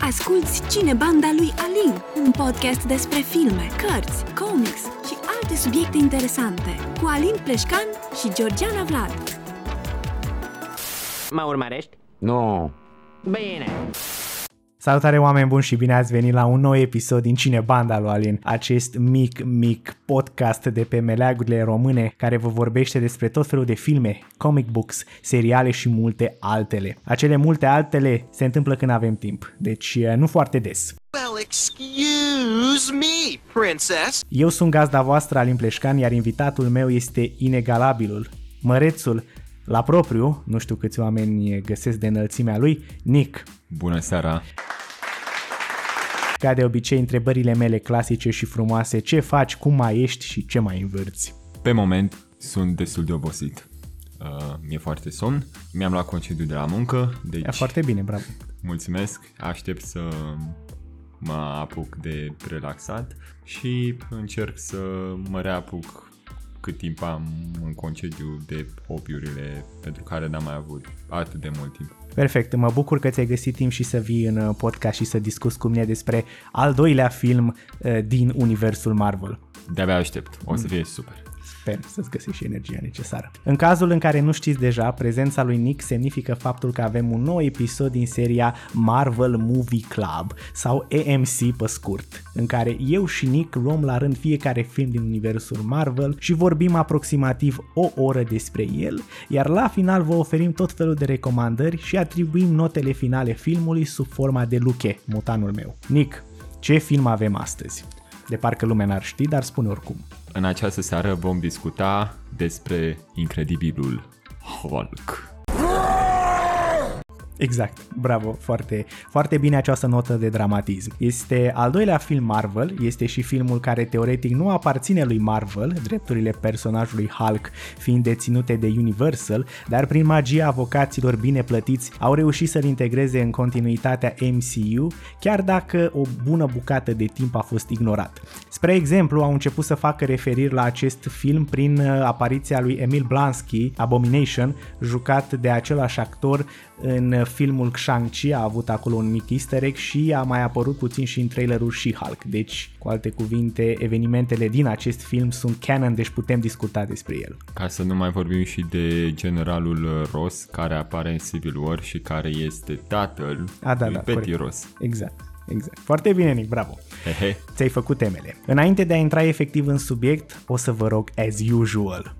Asculți Cine Banda lui Alin, un podcast despre filme, cărți, comics și alte subiecte interesante, cu Alin Pleșcan și Georgiana Vlad. Mă urmărești? Nu. Bine. Salutare oameni buni și bine ați venit la un nou episod din Cine Banda lui Alin, acest mic, mic podcast de pe meleagurile române care vă vorbește despre tot felul de filme, comic books, seriale și multe altele. Acele multe altele se întâmplă când avem timp, deci eh, nu foarte des. Well, excuse me, princess. Eu sunt gazda voastră Alin Pleșcan, iar invitatul meu este inegalabilul, mărețul, la propriu, nu știu câți oameni găsesc de înălțimea lui, Nick. Bună seara! Ca de obicei, întrebările mele clasice și frumoase, ce faci, cum mai ești și ce mai învârți? Pe moment sunt destul de obosit. Uh, mi-e foarte somn, mi-am luat concediu de la muncă, deci E foarte bine, bravo. mulțumesc, aștept să mă apuc de relaxat și încerc să mă reapuc cât timp am în concediu de hobby-urile pentru care n-am mai avut atât de mult timp. Perfect, mă bucur că ți-ai găsit timp și să vii în uh, podcast și să discuți cu mine despre al doilea film uh, din universul Marvel. De-abia aștept, o să fie super. Sper să-ți găsești și energia necesară. În cazul în care nu știți deja, prezența lui Nick semnifică faptul că avem un nou episod din seria Marvel Movie Club sau AMC pe scurt, în care eu și Nick luăm la rând fiecare film din universul Marvel și vorbim aproximativ o oră despre el, iar la final vă oferim tot felul de recomandări și atribuim notele finale filmului sub forma de luche, mutanul meu. Nick, ce film avem astăzi? De parcă lumea n-ar ști, dar spune oricum. În această seară vom discuta despre incredibilul Hulk. Exact, bravo, foarte, foarte bine această notă de dramatism. Este al doilea film Marvel, este și filmul care teoretic nu aparține lui Marvel, drepturile personajului Hulk fiind deținute de Universal, dar prin magia avocaților bine plătiți au reușit să-l integreze în continuitatea MCU, chiar dacă o bună bucată de timp a fost ignorat. Spre exemplu, au început să facă referiri la acest film prin uh, apariția lui Emil Blansky, Abomination, jucat de același actor în filmul Shang-Chi a avut acolo un mic easter egg și a mai apărut puțin și în trailerul She-Hulk. Deci, cu alte cuvinte, evenimentele din acest film sunt canon, deci putem discuta despre el. Ca să nu mai vorbim și de generalul Ross, care apare în Civil War și care este tatăl A, da, lui da, Petty corect. Ross. Exact. Exact. Foarte bine, Nick, bravo. Hehe. Ți-ai făcut temele. Înainte de a intra efectiv în subiect, o să vă rog as usual.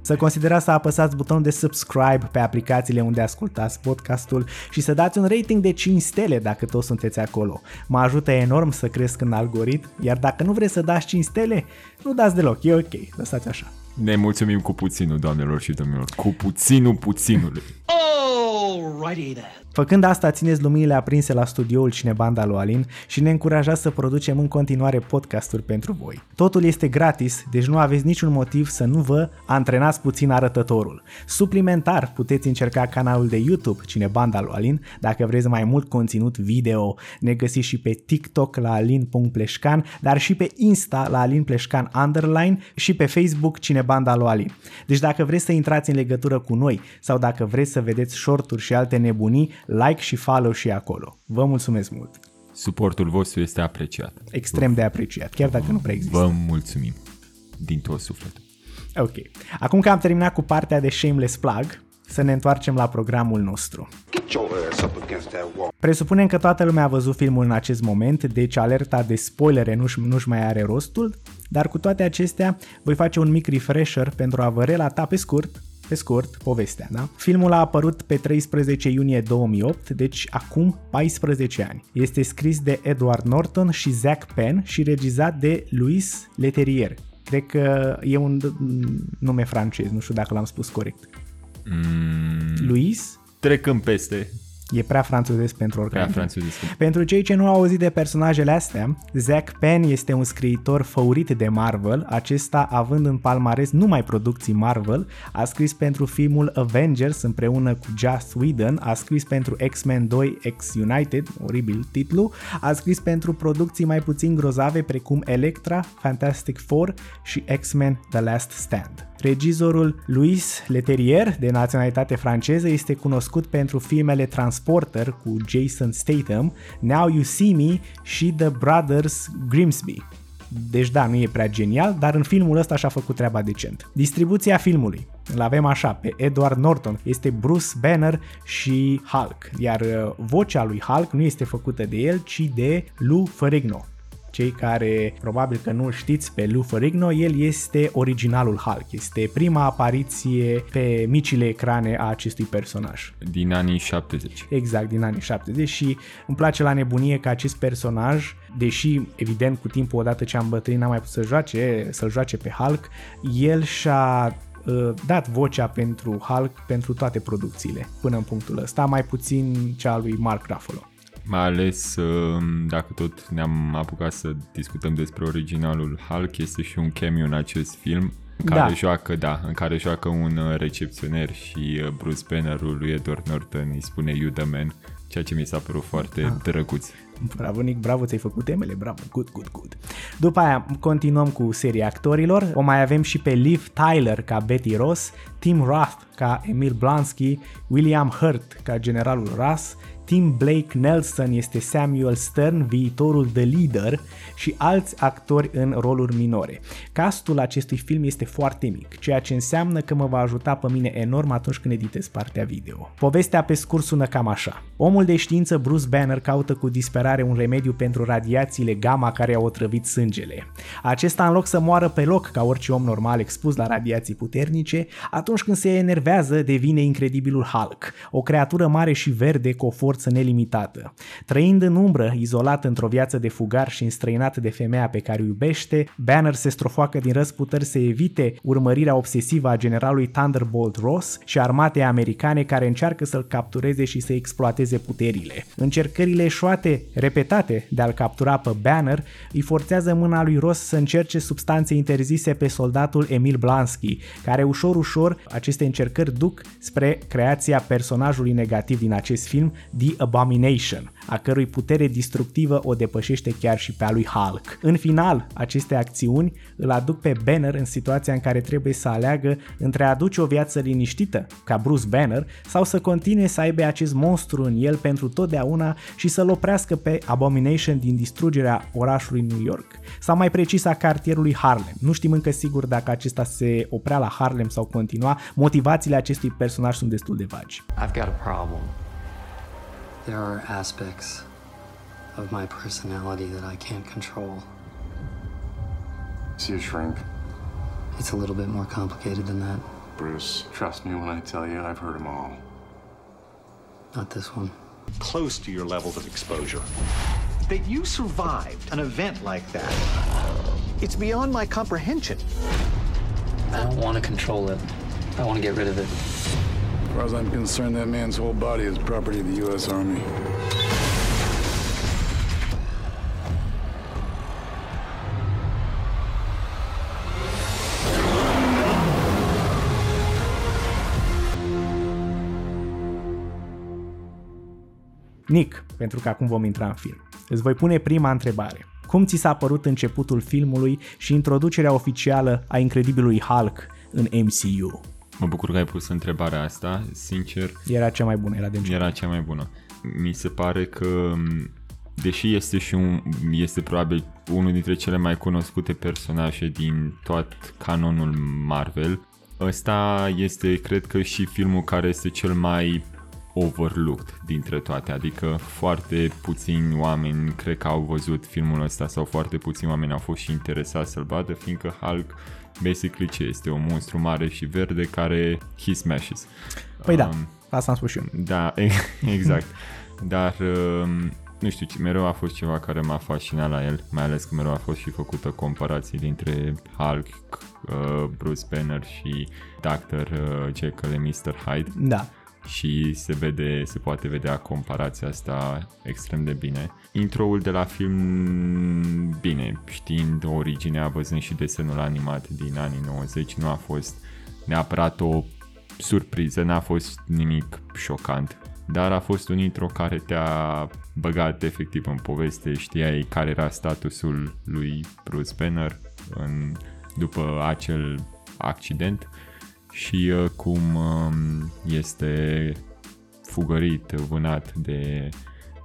Să considerați să apăsați butonul de subscribe pe aplicațiile unde ascultați podcastul și să dați un rating de 5 stele dacă toți sunteți acolo. Mă ajută enorm să cresc în algoritm, iar dacă nu vreți să dați 5 stele, nu dați deloc, e ok, lăsați așa. Ne mulțumim cu puținul, doamnelor și domnilor. Cu puținul puținului. Alrighty then. Făcând asta, țineți luminile aprinse la studioul Cinebanda lui Alin și ne încurajați să producem în continuare podcasturi pentru voi. Totul este gratis, deci nu aveți niciun motiv să nu vă antrenați puțin arătătorul. Suplimentar, puteți încerca canalul de YouTube Cinebanda lui Alin dacă vreți mai mult conținut video. Ne găsiți și pe TikTok la alin.pleșcan, dar și pe Insta la Alin Pleșcan Underline și pe Facebook Cinebanda lui Alin. Deci dacă vreți să intrați în legătură cu noi sau dacă vreți să vedeți shorturi și alte nebunii, like și follow și acolo. Vă mulțumesc mult! Suportul vostru este apreciat. Extrem de apreciat, chiar dacă nu prea există. Vă mulțumim din tot sufletul. Ok. Acum că am terminat cu partea de shameless plug, să ne întoarcem la programul nostru. Get your ass up against that wall. Presupunem că toată lumea a văzut filmul în acest moment, deci alerta de spoilere nu-și, nu-și mai are rostul, dar cu toate acestea voi face un mic refresher pentru a vă relata pe scurt pe scurt, povestea, da? Filmul a apărut pe 13 iunie 2008, deci acum 14 ani. Este scris de Edward Norton și Zack Penn și regizat de Louis Leterrier. Cred că e un nume francez, nu știu dacă l-am spus corect. Mm, Louis? trecând peste E prea franțuzesc pentru prea oricare. franțuzesc. Pentru cei ce nu au auzit de personajele astea, Zack Penn este un scriitor favorit de Marvel, acesta având în palmares numai producții Marvel, a scris pentru filmul Avengers împreună cu Joss Whedon, a scris pentru X-Men 2 X United, oribil titlu, a scris pentru producții mai puțin grozave precum Electra, Fantastic Four și X-Men The Last Stand. Regizorul Louis Leterrier, de naționalitate franceză, este cunoscut pentru filmele Transporter cu Jason Statham, Now You See Me și The Brothers Grimsby. Deci da, nu e prea genial, dar în filmul ăsta și-a făcut treaba decent. Distribuția filmului. Îl avem așa, pe Edward Norton, este Bruce Banner și Hulk, iar uh, vocea lui Hulk nu este făcută de el, ci de Lou Ferrigno. Cei care probabil că nu știți pe Lou Ferrigno, el este originalul Hulk. Este prima apariție pe micile ecrane a acestui personaj. Din anii 70. Exact, din anii 70 și îmi place la nebunie că acest personaj, deși evident cu timpul odată ce am bătrânit n-am mai putut să joace, să-l joace pe Hulk, el și-a uh, dat vocea pentru Hulk pentru toate producțiile până în punctul ăsta, mai puțin cea a lui Mark Ruffalo. Mai ales um, dacă tot ne-am apucat să discutăm despre originalul Hulk, este și un cameo în acest film în care Da. joacă, da, în care joacă un uh, recepționer și uh, Bruce Bannerul lui Edward Norton îi spune You the Man, ceea ce mi s-a părut foarte Ah. drăguț. Bravo, Nick, bravo, ți-ai făcut temele, bravo, good, good, good. După aia continuăm cu seria actorilor. O mai avem și pe Liv Tyler ca Betty Ross, Tim Roth ca Emil Blonsky, William Hurt ca generalul Ross, Tim Blake Nelson este Samuel Stern, viitorul The Leader și alți actori în roluri minore. Castul acestui film este foarte mic, ceea ce înseamnă că mă va ajuta pe mine enorm atunci când editez partea video. Povestea pe scurt sună cam așa. Omul de știință Bruce Banner caută cu disperare un remediu pentru radiațiile gamma care au otrăvit sângele. Acesta în loc să moară pe loc ca orice om normal expus la radiații puternice, atunci când se enervează devine incredibilul Hulk, o creatură mare și verde cu o forță nelimitată. Trăind în umbră, izolat într-o viață de fugar și înstrăinat de femeia pe care o iubește, Banner se strofoacă din răsputeri să evite urmărirea obsesivă a generalului Thunderbolt Ross și armatei americane care încearcă să-l captureze și să exploateze puterile. Încercările eșuate, repetate de a-l captura pe Banner, îi forțează mâna lui Ross să încerce substanțe interzise pe soldatul Emil Blansky, care ușor ușor aceste încercări duc spre creația personajului negativ din acest film, The Abomination, a cărui putere distructivă o depășește chiar și pe a lui Hulk. În final, aceste acțiuni îl aduc pe Banner în situația în care trebuie să aleagă între a aduce o viață liniștită, ca Bruce Banner, sau să continue să aibă acest monstru în el pentru totdeauna și să-l oprească pe Abomination din distrugerea orașului New York, sau mai precis a cartierului Harlem. Nu știm încă sigur dacă acesta se oprea la Harlem sau continua, motivațiile acestui personaj sunt destul de vagi. I've got a problem. There are aspects of my personality that I can't control. See a shrink. It's a little bit more complicated than that. Bruce, trust me when I tell you I've heard them all. Not this one. Close to your levels of exposure. That you survived an event like that. It's beyond my comprehension. I don't want to control it. I want to get rid of it. As far as I'm concerned, that man's whole body is property of the U.S. Army. Nick, pentru că acum vom intra în film. Îți voi pune prima întrebare. Cum ți s-a părut începutul filmului și introducerea oficială a incredibilului Hulk în MCU? Mă bucur că ai pus întrebarea asta, sincer, Era cea mai bună, era de început. era cea mai bună. Mi se pare că, deși este și un, este probabil unul dintre cele mai cunoscute personaje din tot canonul Marvel, ăsta este, cred că, și filmul care este cel mai overlooked dintre toate, adică foarte puțini oameni cred că au văzut filmul ăsta sau foarte puțini oameni au fost și interesați să-l vadă, fiindcă Hulk basically ce este? Un monstru mare și verde care he smashes. Păi da, Um, asta am spus și eu. da, exact. Dar, um, nu știu, mereu a fost ceva care m-a fascinat la el, mai ales că mereu a fost și făcută comparații dintre Hulk, uh, Bruce Banner și Dr. uh, Jekyll and Mr. Hyde Da. și se vede, se poate vedea comparația asta extrem de bine. Introul de la film, bine, știind originea, văzând și desenul animat din anii 90, nu a fost neapărat o surpriză, n-a fost nimic șocant, dar a fost un intro care te-a băgat efectiv în poveste, știai care era statusul lui Bruce Banner în, după acel accident și uh, cum um, este fugărit, vânat de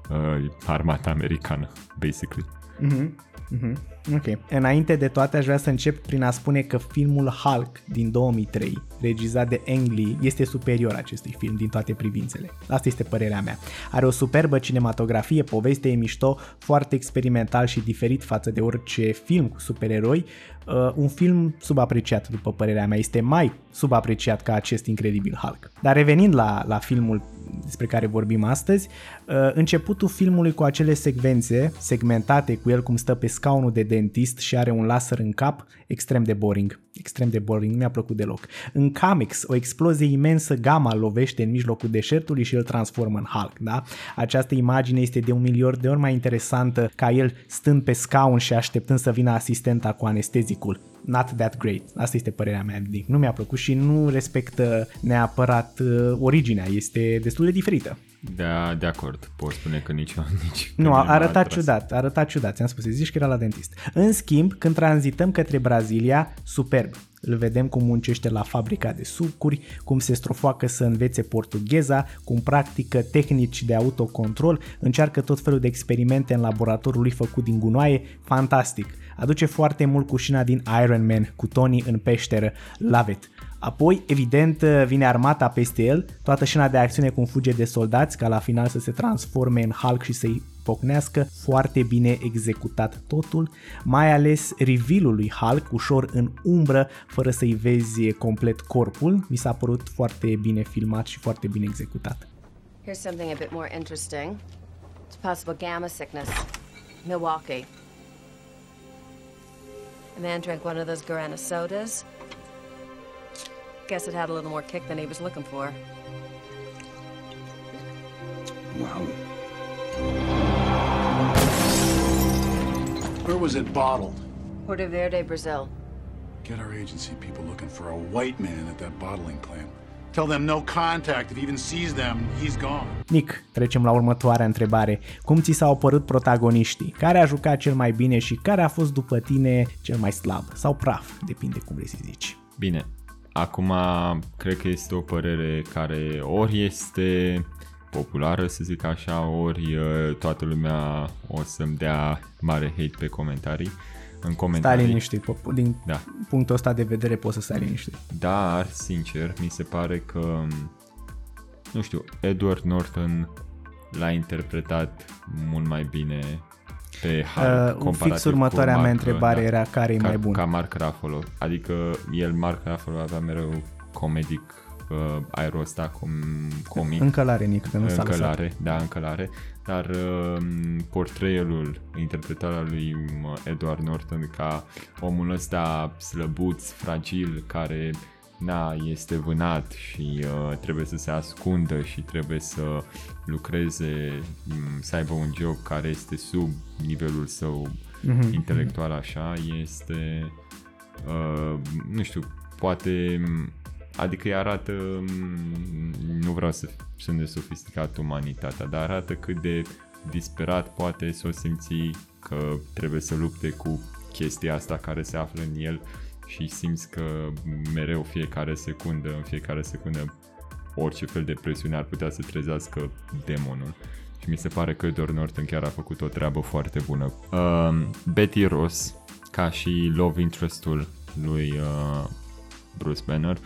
uh, armata americană, basically. Mhm, mhm. Ok. Înainte de toate, aș vrea să încep prin a spune că filmul Hulk din 2003, regizat de Ang Lee, este superior acestui film din toate privințele. Asta este părerea mea. Are o superbă cinematografie, poveste e mișto, foarte experimental și diferit față de orice film cu supereroi. Uh, un film subapreciat, după părerea mea. Este mai subapreciat ca acest incredibil Hulk. Dar revenind la, la filmul despre care vorbim astăzi, uh, începutul filmului cu acele secvențe segmentate cu el cum stă pe scaunul de dentist și are un laser în cap, extrem de boring. Extrem de boring, nu mi-a plăcut deloc. În comics, o explozie imensă gamma îl lovește în mijlocul deșertului și îl transformă în Hulk, da? Această imagine este de un milion de ori mai interesantă ca el stând pe scaun și așteptând să vină asistenta cu anestezicul not that great. Asta este părerea mea. Nu mi-a plăcut și nu respectă neapărat uh, originea. Este destul de diferită. Da, de acord. Pot spune că nici nici Nu, că arăta m-a atras. ciudat, arăta ciudat, ți-am spus, zici că era la dentist. În schimb, când tranzităm către Brazilia, superb. Îl vedem cum muncește la fabrica de sucuri, cum se strofoacă să învețe portugheza, cum practică tehnici de autocontrol, încearcă tot felul de experimente în laboratorul lui făcut din gunoaie, fantastic. Aduce foarte mult cu șina din Iron Man, cu Tony în peșteră, love it. Apoi, evident, vine armata peste el, toată scena de acțiune cum fuge de soldați, ca la final să se transforme în Hulk și să-i pocnească, foarte bine executat totul, mai ales reveal-ul lui Hulk, ușor în umbră, fără să-i vezi complet corpul, mi s-a părut foarte bine filmat și foarte bine executat. Here's something a bit more interesting. It's possible gamma sickness. Milwaukee. A man drank one of those Guarana sodas. Guess it had a little more kick than he was looking for. Wow. Where was it bottled? Porto Verde, Brazil. Get our agency people looking for a white man at that bottling plant. Tell them no contact. If he even sees them, he's gone. Nick, trecem la următoarea întrebare. Cum ți s-au părut protagoniștii? Care a jucat cel mai bine și care a fost după tine cel mai slab? Sau praf, depinde cum vrei să zici. Bine, acum cred că este o părere care ori este populară, să zic așa, ori uh, toată lumea o să-mi dea mare hate pe comentarii. În Stai comentarii. liniștit, po- din Da. punctul ăsta de vedere poți să stai liniștit. Dar, sincer, mi se pare că, nu știu, Edward Norton l-a interpretat mult mai bine pe Hulk, Uh, comparativ fix următoarea cu mea Mark, întrebare da, era care e ca, mai bun. Ca Mark Ruffalo. Adică el, Mark Ruffalo, avea mereu comedic uh, aerul ăsta com, comic. Încă l-are Nick, că nu s-a lăsat. încălare, da, încălare, dar uh, portrayalul, interpretarea lui uh, Edward Norton ca omul ăsta slăbuț, fragil, care na, este vânat și uh, trebuie să se ascundă și trebuie să lucreze, m, să aibă un job care este sub nivelul său Mhm, intelectual așa, este uh, nu știu, poate adică îi arată m, nu vreau să sunt de sofisticat umanitatea, dar arată cât de disperat poate să o simți că trebuie să lupte cu chestia asta care se află în el și simți că mereu fiecare secundă, în fiecare secundă orice fel de presiune ar putea să trezească demonul. Și mi se pare că Edward Norton chiar a făcut o treabă foarte bună. Uh, Betty Ross, ca și love interest-ul lui uh, Bruce Banner,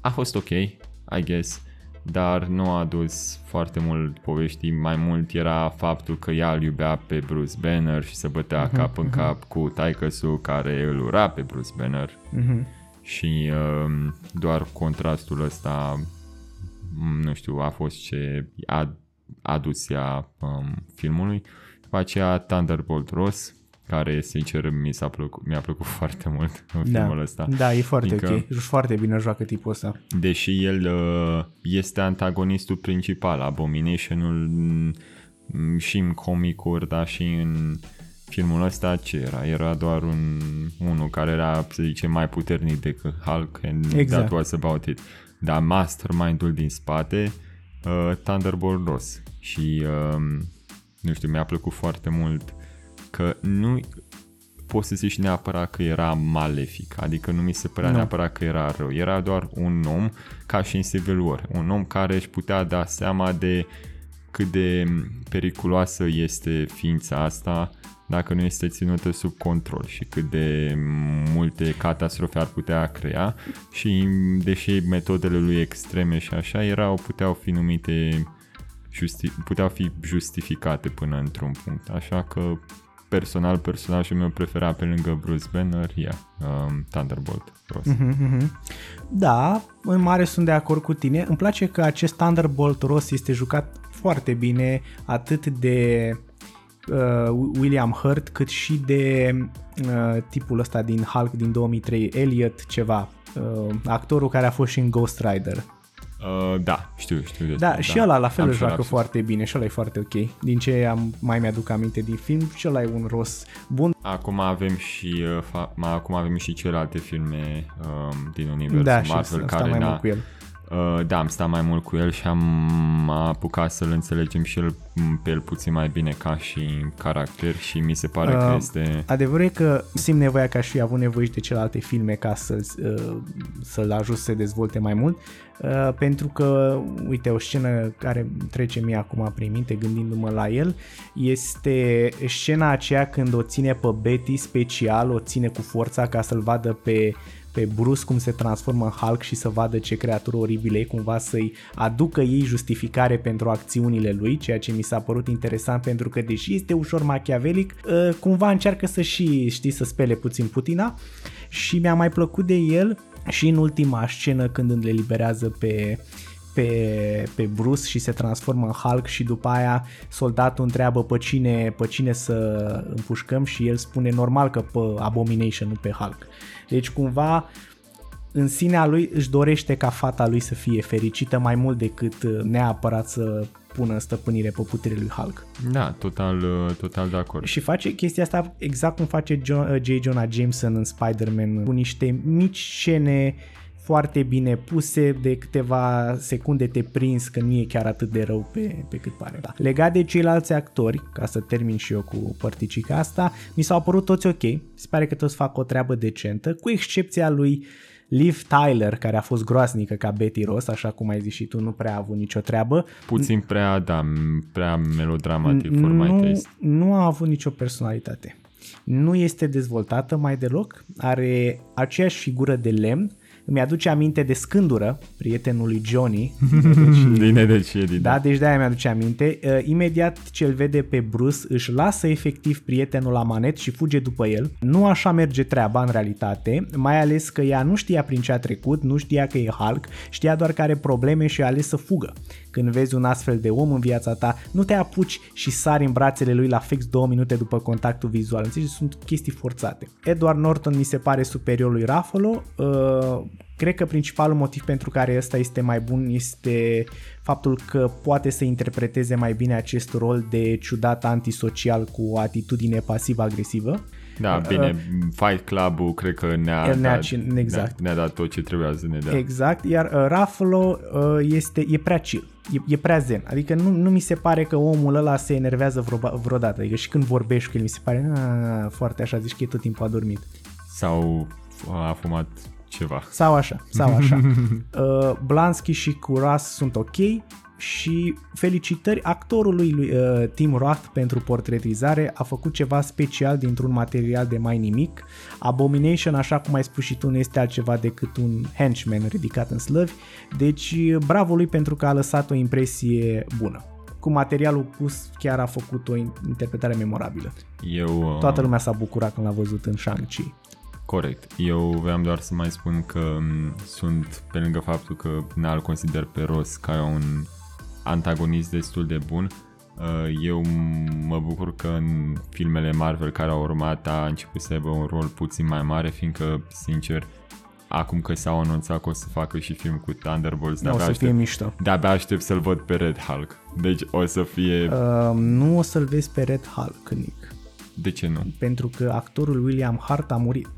a fost ok, I guess, dar nu a adus foarte mult poveștii, mai mult era faptul că ea îl iubea pe Bruce Banner și se bătea Mhm, cap în mhm. cap cu taică care îl ura pe Bruce Banner Mhm. și uh, doar contrastul ăsta m, nu știu, a fost ce a adus ea um, filmului. După aceea Thunderbolt Ross, care sincer mi s-a plăcut, mi-a plăcut foarte mult în filmul Da, ăsta. da, e foarte Adică- ok. Foarte bine joacă tipul ăsta. Deși el uh, este antagonistul principal, Abominationul mm, și în comicuri, dar și în filmul ăsta ce era? Era doar un unul care era, să zicem, mai puternic decât Hulk and Exact. that was about it. Dar mastermind-ul din spate, uh, Thunderbolt Ross. Și uh, nu știu, mi-a plăcut foarte mult că nu poți să zici neapărat că era malefic, adică nu mi se părea Nu. neapărat că era rău. Era doar un om, ca și în Civil War, un om care își putea da seama de cât de periculoasă este ființa asta dacă nu este ținută sub control și cât de multe catastrofe ar putea crea și deși metodele lui extreme și așa erau, puteau fi numite justi- puteau fi justificate până într-un punct. Așa că personal, personajul meu preferat pe lângă Bruce Banner, yeah, um, Thunderbolt Ross. Mhm. Da, în mare sunt de acord cu tine. Îmi place că acest Thunderbolt Ross este jucat foarte bine atât de uh, William Hurt cât și de uh, tipul ăsta din Hulk din 2003, Elliot ceva, uh, actorul care a fost și în Ghost Rider. Uh, da, știu, știu despre, Da, și ăla la fel Am îl și joacă lapsus. foarte bine și ăla e foarte ok. Din ce am, mai mi-aduc aminte din film, și ăla e un Ross bun. Acum avem și uh, fa- ma- acum avem și celelalte filme um, din universul Da, și Marvel am care stat mai ne-a- mult cu el. Uh, da, am stat mai mult cu el și am apucat să-l înțelegem și el, pe el puțin mai bine ca și caracter și mi se pare că Uh, este... Adevărul e că simt nevoia ca și avut nevoie și de celelalte filme ca să, uh, să-l ajut să se dezvolte mai mult, uh, pentru că, uite, o scenă care trece mie acum prin minte gândindu-mă la el, este scena aceea când o ține pe Betty special, o ține cu forța ca să-l vadă pe pe Bruce cum se transformă în Hulk și să vadă ce creatură oribilă e, cumva să-i aducă ei justificare pentru acțiunile lui, ceea ce mi s-a părut interesant pentru că deși este ușor machiavelic, uh, cumva încearcă să și, știi, să spele puțin putina și mi-a mai plăcut de el și în ultima scenă când îl eliberează pe pe, pe Bruce și se transformă în Hulk și după aia soldatul întreabă pe cine, pe cine să împușcăm și el spune normal că pe Abomination, nu pe Hulk. Deci cumva în sinea lui își dorește ca fata lui să fie fericită mai mult decât uh, neapărat să pună în stăpânire pe puterea lui Hulk. Da, total, uh, total de acord. Și face chestia asta exact cum face John, J. Jonah Jameson în Spider-Man, cu niște mici scene foarte bine puse, de câteva secunde te prins că nu e chiar atât de rău pe, pe cât pare. Da. Legat de ceilalți actori, ca să termin și eu cu părticica asta, mi s-au părut toți ok, se pare că toți fac o treabă decentă, cu excepția lui Liv Tyler, care a fost groaznică ca Betty Ross, așa cum ai zis și tu, nu prea a avut nicio treabă. Puțin prea, da, prea melodramatic for my nu, taste. nu a avut nicio personalitate. Nu este dezvoltată mai deloc, are aceeași figură de lemn, îmi aduce aminte de Scândură, prietenul lui Johnny. Din Edecierii, Da, deci de-aia mi-aduce aminte. Uh, imediat ce îl vede pe Bruce, își lasă efectiv prietenul la manet și fuge după el. Nu așa merge treaba în realitate, mai ales că ea nu știa prin ce a trecut, nu știa că e Hulk, știa doar că are probleme și a ales să fugă. Când vezi un astfel de om în viața ta, nu te apuci și sari în brațele lui la fix două minute după contactul vizual. Înțelegi? Sunt chestii forțate. Edward Norton mi se pare superior lui Ruffalo. Uh, cred că principalul motiv pentru care ăsta este mai bun este faptul că poate să interpreteze mai bine acest rol de ciudat antisocial cu o atitudine pasiv-agresivă. Da, bine, Fight Club-ul cred că ne-a, El ne-a dat, cin- exact. ne-a, ne-a dat tot ce trebuia să ne dea. Exact, iar uh, Ruffalo uh, este, e prea chill, e, e prea zen, adică nu, nu mi se pare că omul ăla se enervează vreo, vreodată, adică și când vorbești cu el mi se pare "Ah, foarte așa, zici că e tot timpul adormit. Sau a fumat ceva. Sau așa, sau așa. uh, Blansky și Curas sunt ok și felicitări actorului lui uh, Tim Roth pentru portretizare, a făcut ceva special dintr-un material de mai nimic. Abomination, așa cum ai spus și tu, nu este altceva decât un henchman ridicat în slăvi, deci bravo lui pentru că a lăsat o impresie bună. Cu materialul pus chiar a făcut o interpretare memorabilă. Eu, uh, Toată lumea s-a bucurat când l-a văzut în Shang-Chi. Corect. Eu vreau doar să mai spun că m, sunt, pe lângă faptul că n-al consider pe Ross ca un antagonist destul de bun, uh, eu mă bucur că în filmele Marvel care au urmat a început să aibă un rol puțin mai mare, fiindcă, sincer, acum că s-au anunțat că o să facă și film cu Thunderbolts, Da, o de-abia să fie aștept, mișto. de-abia aștept să-l văd pe Red Hulk. Deci o să fie... Uh, nu o să-l vezi pe Red Hulk, Nick. De ce nu? pentru că actorul William Hart a murit.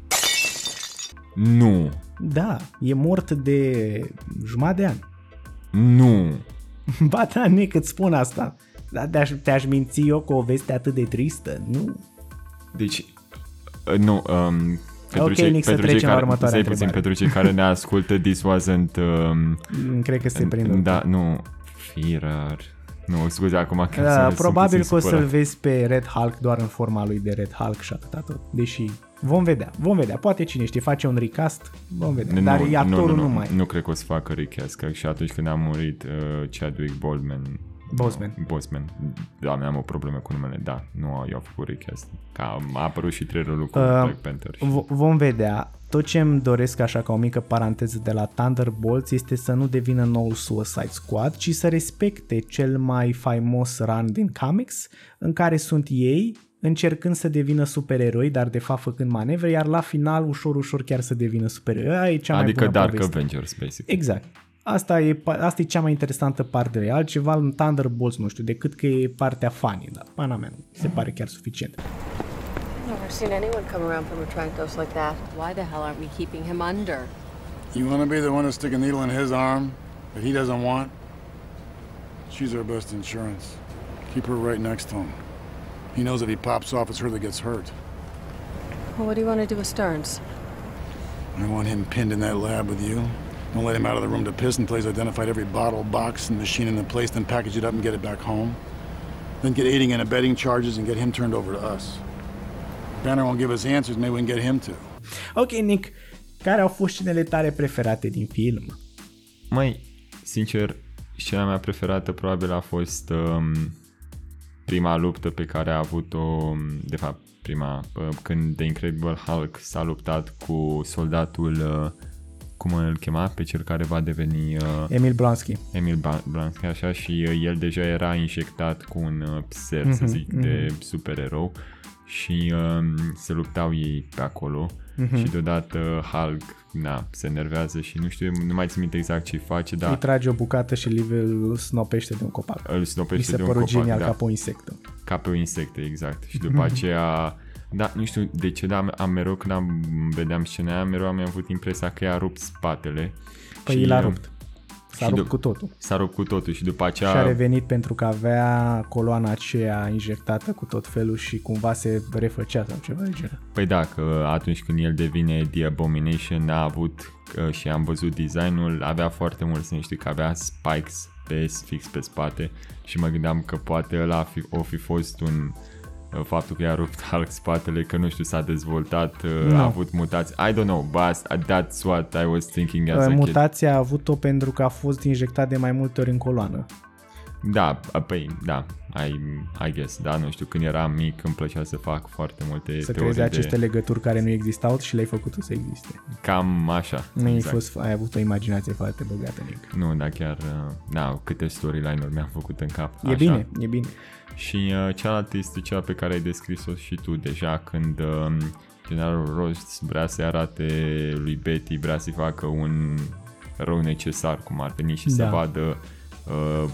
Nu! Da, e mort de jumătate de an. Nu! Ba da, Nick, îți spun asta. Dar te-aș, te-aș minți eu cu o veste atât de tristă? Nu. Deci, Uh, nu, um, pentru Ok, cei, Nick, să pentru trecem cei la care, următoarea stai puțin, întrebare. pentru cei care ne ascultă, this wasn't... Um, Mm, Cred că se prinde. da, nu, Firar. Nu, scuze, acum că Da, sunt probabil puțin că o să-l supărat. vezi pe Red Hulk doar în forma lui de Red Hulk și atâta tot. Deși vom vedea, vom vedea. Poate cine știe, face un recast, vom vedea. Dar e actorul nu, nu, numai. Nu cred că o să facă recast, că și atunci când a murit uh, Chadwick Boseman, Boseman. Nu, Boseman. Doamne, am o problemă cu numele. Da, nu i-au făcut recast. Că a a apărut și trailerul cu Uh, Black Panther. Și... V- vom vedea. Tot ce îmi doresc așa ca o mică paranteză de la Thunderbolts este să nu devină noul Suicide Squad, ci să respecte cel mai faimos run din comics, în care sunt ei încercând să devină supereroi, dar de fapt făcând manevre, iar la final ușor, ușor chiar să devină supereroi. Aia e cea mai adică bună Dark poveste. Avengers, basic. Exact. Asta e, pa- asta e cea mai interesantă parte de altceva în Thunderbolts, nu știu, decât că e partea funny, dar pana mea, nu se pare chiar suficient. Never seen anyone come around from Atrancos like that. Why the hell aren't we keeping him under? You want to be the one to stick a needle in his arm that he doesn't want? She's our best insurance. Keep her right next to him. He knows if he pops off, it's her that gets hurt. Well, what do you want to do with Stearns? I want him pinned in that lab with you. Don't let him out of the room to piss until he's identified every bottle, box, and machine in the place, then package it up and get it back home. Then get aiding and abetting charges and get him turned over to us. Banner won't give us answers, maybe we can get him to. Ok, Nick, care au fost scenele tale preferate din film? Mai, sincer, scena mea preferată probabil a fost um, prima luptă pe care a avut-o, um, de fapt, prima, uh, când The Incredible Hulk s-a luptat cu soldatul, uh, cum îl chema, pe cel care va deveni uh, Emil Blonsky. Emil Ba- Blansky, așa, și uh, el deja era injectat cu un uh, pser, Mhm, să zic, de supererou și um, se luptau ei pe acolo Mhm. și deodată Hulk na, se enervează și nu știu, nu mai țin minte exact ce face, dar Îi trage o bucată și Liv îl snopește de un copac. îl Mi snopește se de un părut copac, genial da, ca pe o insectă. ca pe o insectă, exact. Și după aceea, da, nu știu de ce, dar am, am mereu când am, vedeam scena aia, mereu am avut impresia că i-a rupt spatele. Păi Și, el a uh, rupt. S-a și rupt dup- cu totul. S-a rupt cu totul și după aceea... Și a revenit pentru că avea coloana aceea injectată cu tot felul și cumva se refăcea sau ceva de genul. Păi da, că atunci când el devine The Abomination a avut uh, și am văzut designul, avea foarte mult sens, știi că avea spikes pe fix pe spate și mă gândeam că poate ăla a fi, o fi fost un uh, faptul că i-a rupt Hulk spatele, că nu știu, s-a dezvoltat, uh, Nu. a avut mutații. I don't know, but that's what I was thinking as a kid. Mutația a avut-o pentru că a fost injectat de mai multe ori în coloană. Da, păi, da, I, I guess, da, nu știu, când eram mic îmi plăcea să fac foarte multe Să teorii creezi de... aceste legături care nu existau și le-ai făcut să existe. Cam așa. Nu ai, fost, ai avut o imaginație foarte bogată, Nick. Nu, dar chiar, uh, da, câte storyline-uri mi-am făcut în cap. E bine, e bine. Și uh, cealaltă este cea pe care ai descris-o și tu deja când uh, generalul Ross vrea să-i arate lui Betty, vrea să-i facă un rău necesar, cum ar veni și Da. să vadă uh,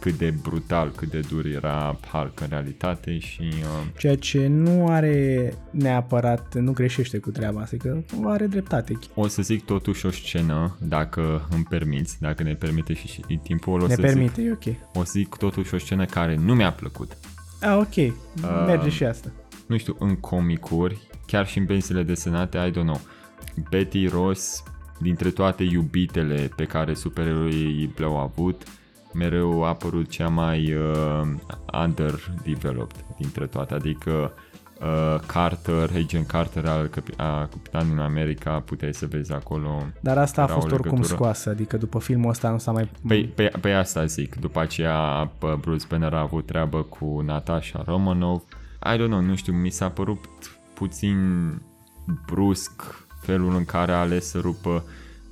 cât de brutal, cât de dur era Hulk în realitate și uh, Ceea ce nu are neapărat, nu greșește cu treaba asta, că are dreptate. o să zic totuși o scenă, dacă îmi permiți, dacă ne permite și, și timpul, o Ne să permite, zic, e ok. o să zic totuși o scenă care nu mi-a plăcut. A, ok, merge și asta. nu știu, în comicuri, chiar și în pensiile desenate, I don't know. Betty Ross, dintre toate iubitele pe care supereroii le-au avut, mereu a apărut cea mai uh, underdeveloped dintre toate, adică uh, Carter, Agent Carter al capi- a Capitanului America, puteai să vezi acolo. Dar asta a era o fost oricum legătură. scoasă, adică după filmul ăsta nu s-a mai... Păi, pe, pe asta zic. După aceea pă, Bruce Banner a avut treabă cu Natasha Romanov. I don't know, nu știu, mi s-a părut puțin brusc felul în care a ales să rupă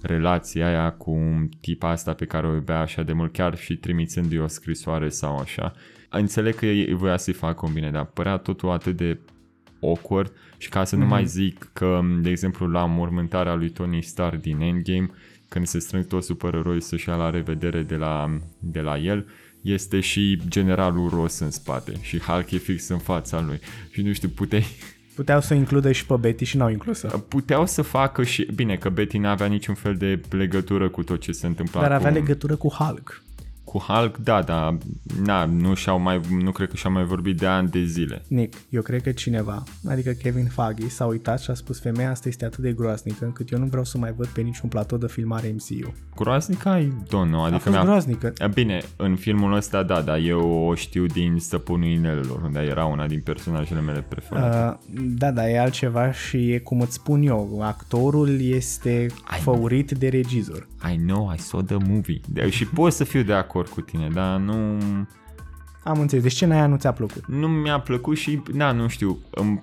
relația aia cu tipa asta pe care o iubea așa de mult, chiar și trimițându-i o scrisoare sau așa. Înțeleg că ei voia să-i facă un bine, dar părea totul atât de awkward și ca să nu mai zic că, de exemplu, la mormântarea lui Tony Stark din Endgame, când se strâng toți supereroi să-și ia la revedere de la, de la el, este și generalul Ross în spate și Hulk e fix în fața lui. Și nu știu, puteai, Puteau să o includă și pe Betty și n-au inclus-o. puteau să facă și... Bine, că Betty n-avea niciun fel de legătură cu tot ce se întâmpla Dar cu, avea legătură cu Hulk. Cu cu Hulk, da, dar na, nu, și-au mai, nu cred că și-au mai vorbit de ani de zile. Nick, eu cred că cineva, adică Kevin Feige, s-a uitat și a spus femeia asta este atât de groaznică încât eu nu vreau să mai văd pe niciun platou de filmare MCU. Groaznică, I don't know. Adică a fost mi-a... groaznică. Bine, în filmul ăsta, da, dar eu o știu din Stăpânul Inelelor, unde era una din personajele mele preferate. Uh, da, da, e altceva și e cum îți spun eu, actorul este făurit de regizor. I know, I saw the movie. De- și pot să fiu de acord cu tine, dar nu... Am înțeles, deci scena aia nu ți-a plăcut. Nu mi-a plăcut și, da, nu știu, îmi,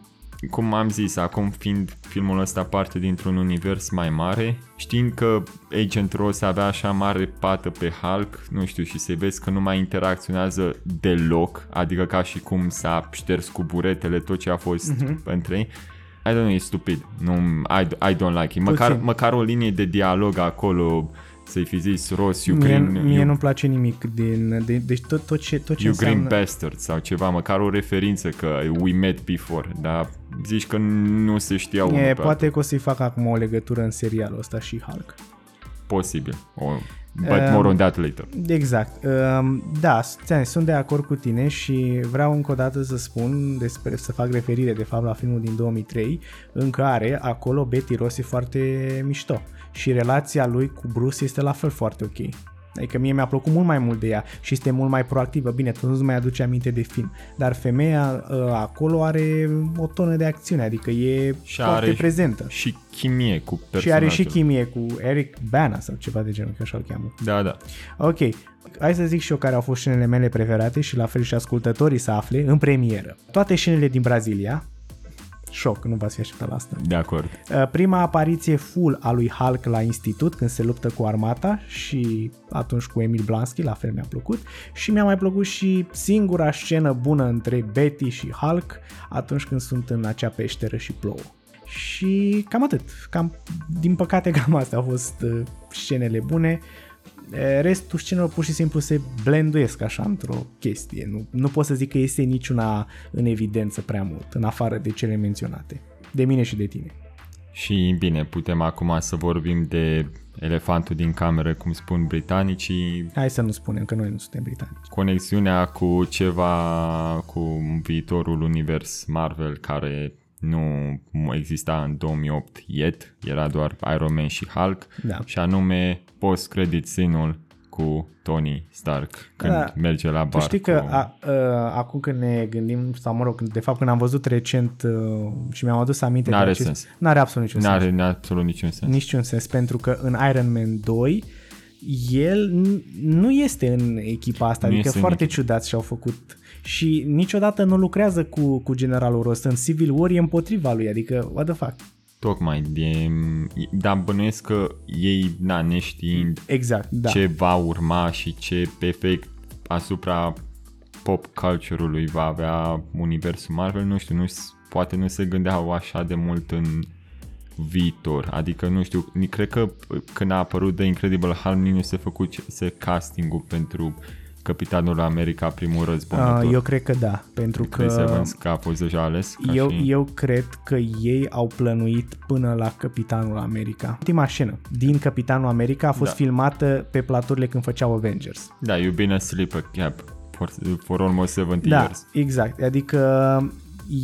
cum am zis, acum fiind filmul ăsta parte dintr-un univers mai mare, știind că Agent Ross avea așa mare pată pe Hulk, nu știu, și să vezi că nu mai interacționează deloc, adică ca și cum s-a șters cu buretele tot ce a fost Mhm. uh-huh. între ei, I don't know, e stupid. Nu, I, I don't like it. Măcar, Puțin. măcar o linie de dialog acolo, să-i fi zis Ross, you Mie, green, mie you, nu-mi place nimic din... De, deci tot, tot ce, tot ce you green înseamnă... bastard sau ceva, măcar o referință că we met before, dar zici că nu se știau unul E, pe poate că o să-i fac acum o legătură în serialul ăsta și Hulk. altul. Posibil. O, but Um, more on that later. Exact. Um, Da, ți-am zis, sunt de acord cu tine și vreau încă o dată să spun despre, să fac referire de fapt la filmul din 2003 în care acolo Betty Ross e foarte mișto și relația lui cu Bruce este la fel foarte ok. Adică mie mi-a plăcut mult mai mult de ea și este mult mai proactivă. Bine, tu nu-ți mai aduce aminte de film, dar femeia uh, acolo are o tonă de acțiune, adică e Și foarte are prezentă. Și chimie cu Și personajul. are și chimie cu Eric Bana sau ceva de genul, că așa-l cheamă. Da, da. Ok, hai să zic și eu care au fost scenele mele preferate și la fel și ascultătorii să afle în premieră. Toate scenele din Brazilia, șoc, nu v-ați fi așteptat la asta. De acord. Uh, Prima apariție full a lui Hulk la institut când se luptă cu armata și atunci cu Emil Blansky, la fel mi-a plăcut și mi-a mai plăcut și singura scenă bună între Betty și Hulk atunci când sunt în acea peșteră și plouă. Și cam atât. Cam, din păcate cam astea au fost uh, scenele bune. E, Restul scenelor pur și simplu se blenduiesc așa într-o chestie. Nu, nu pot să zic că este niciuna în evidență prea mult, în afară de cele menționate. De mine și de tine. Și bine, putem acum să vorbim de elefantul din cameră, cum spun britanicii, Hai să nu spunem că noi nu suntem britanici. conexiunea cu ceva, cu viitorul univers Marvel care nu exista în 2008 yet, era doar Iron Man și Hulk, Da. și anume post-credit scene-ul cu Tony Stark când Da. merge la bar. Tu știi că cu... a, a, acum când ne gândim, sau mă rog, de fapt când am văzut recent uh, și mi-am adus aminte N-are de acest... sens. N-are absolut niciun N-are sens. absolut niciun sens. Niciun sens, pentru că în Iron Man 2 el n- nu este în echipa asta, Nu adică este în foarte echipă. ciudat și-au făcut și niciodată nu lucrează cu, cu generalul Ross. În Civil War e împotriva lui, adică what the fuck. Tocmai, de, dar bănuiesc că ei, na, neștiind Exact, da. ce va urma și ce efect asupra pop culture-ului va avea universul Marvel, nu știu, nu, poate nu se gândeau așa de mult în viitor. Adică, nu știu, ni- cred că când a apărut The Incredible Hulk, nici nu se făcut se casting-ul pentru Capitanul America primul răzbunător. Uh, eu cred că da, pentru Chris că Evans, că a fost deja ales. Ca eu, și... eu cred că ei au plănuit până la Capitanul America. Ultima scenă din Capitanul America a fost Da. filmată pe platurile când făceau Avengers. Da, you've been asleep a cap for, for almost 70 Da, years. exact. Adică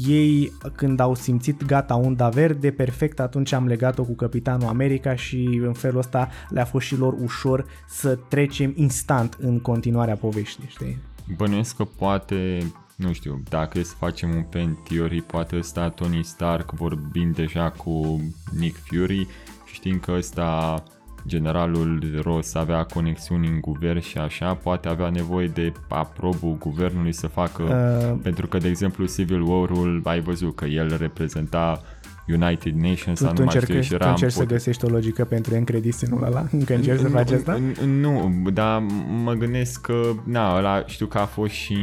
ei când au simțit gata unda verde, perfect, atunci am legat-o cu Capitanul America și în felul ăsta le-a fost și lor ușor să trecem instant în continuarea poveștii, știi? Bănuiesc că poate, nu știu, dacă e să facem un pen theory, poate ăsta Tony Stark vorbind deja cu Nick Fury, știind că ăsta generalul Ross avea conexiuni în guvern și așa, poate avea nevoie de aprobul guvernului să facă, Uh, pentru că, de exemplu, Civil War-ul, ai văzut că el reprezenta United Nations tu, sau tu nu mai încerci, știu, și tu era încerci să împot- găsești o logică pentru încredisenul ăla? Încă încerci să faci asta? N- n- Nu, dar mă gândesc că, na, ăla știu că a fost și...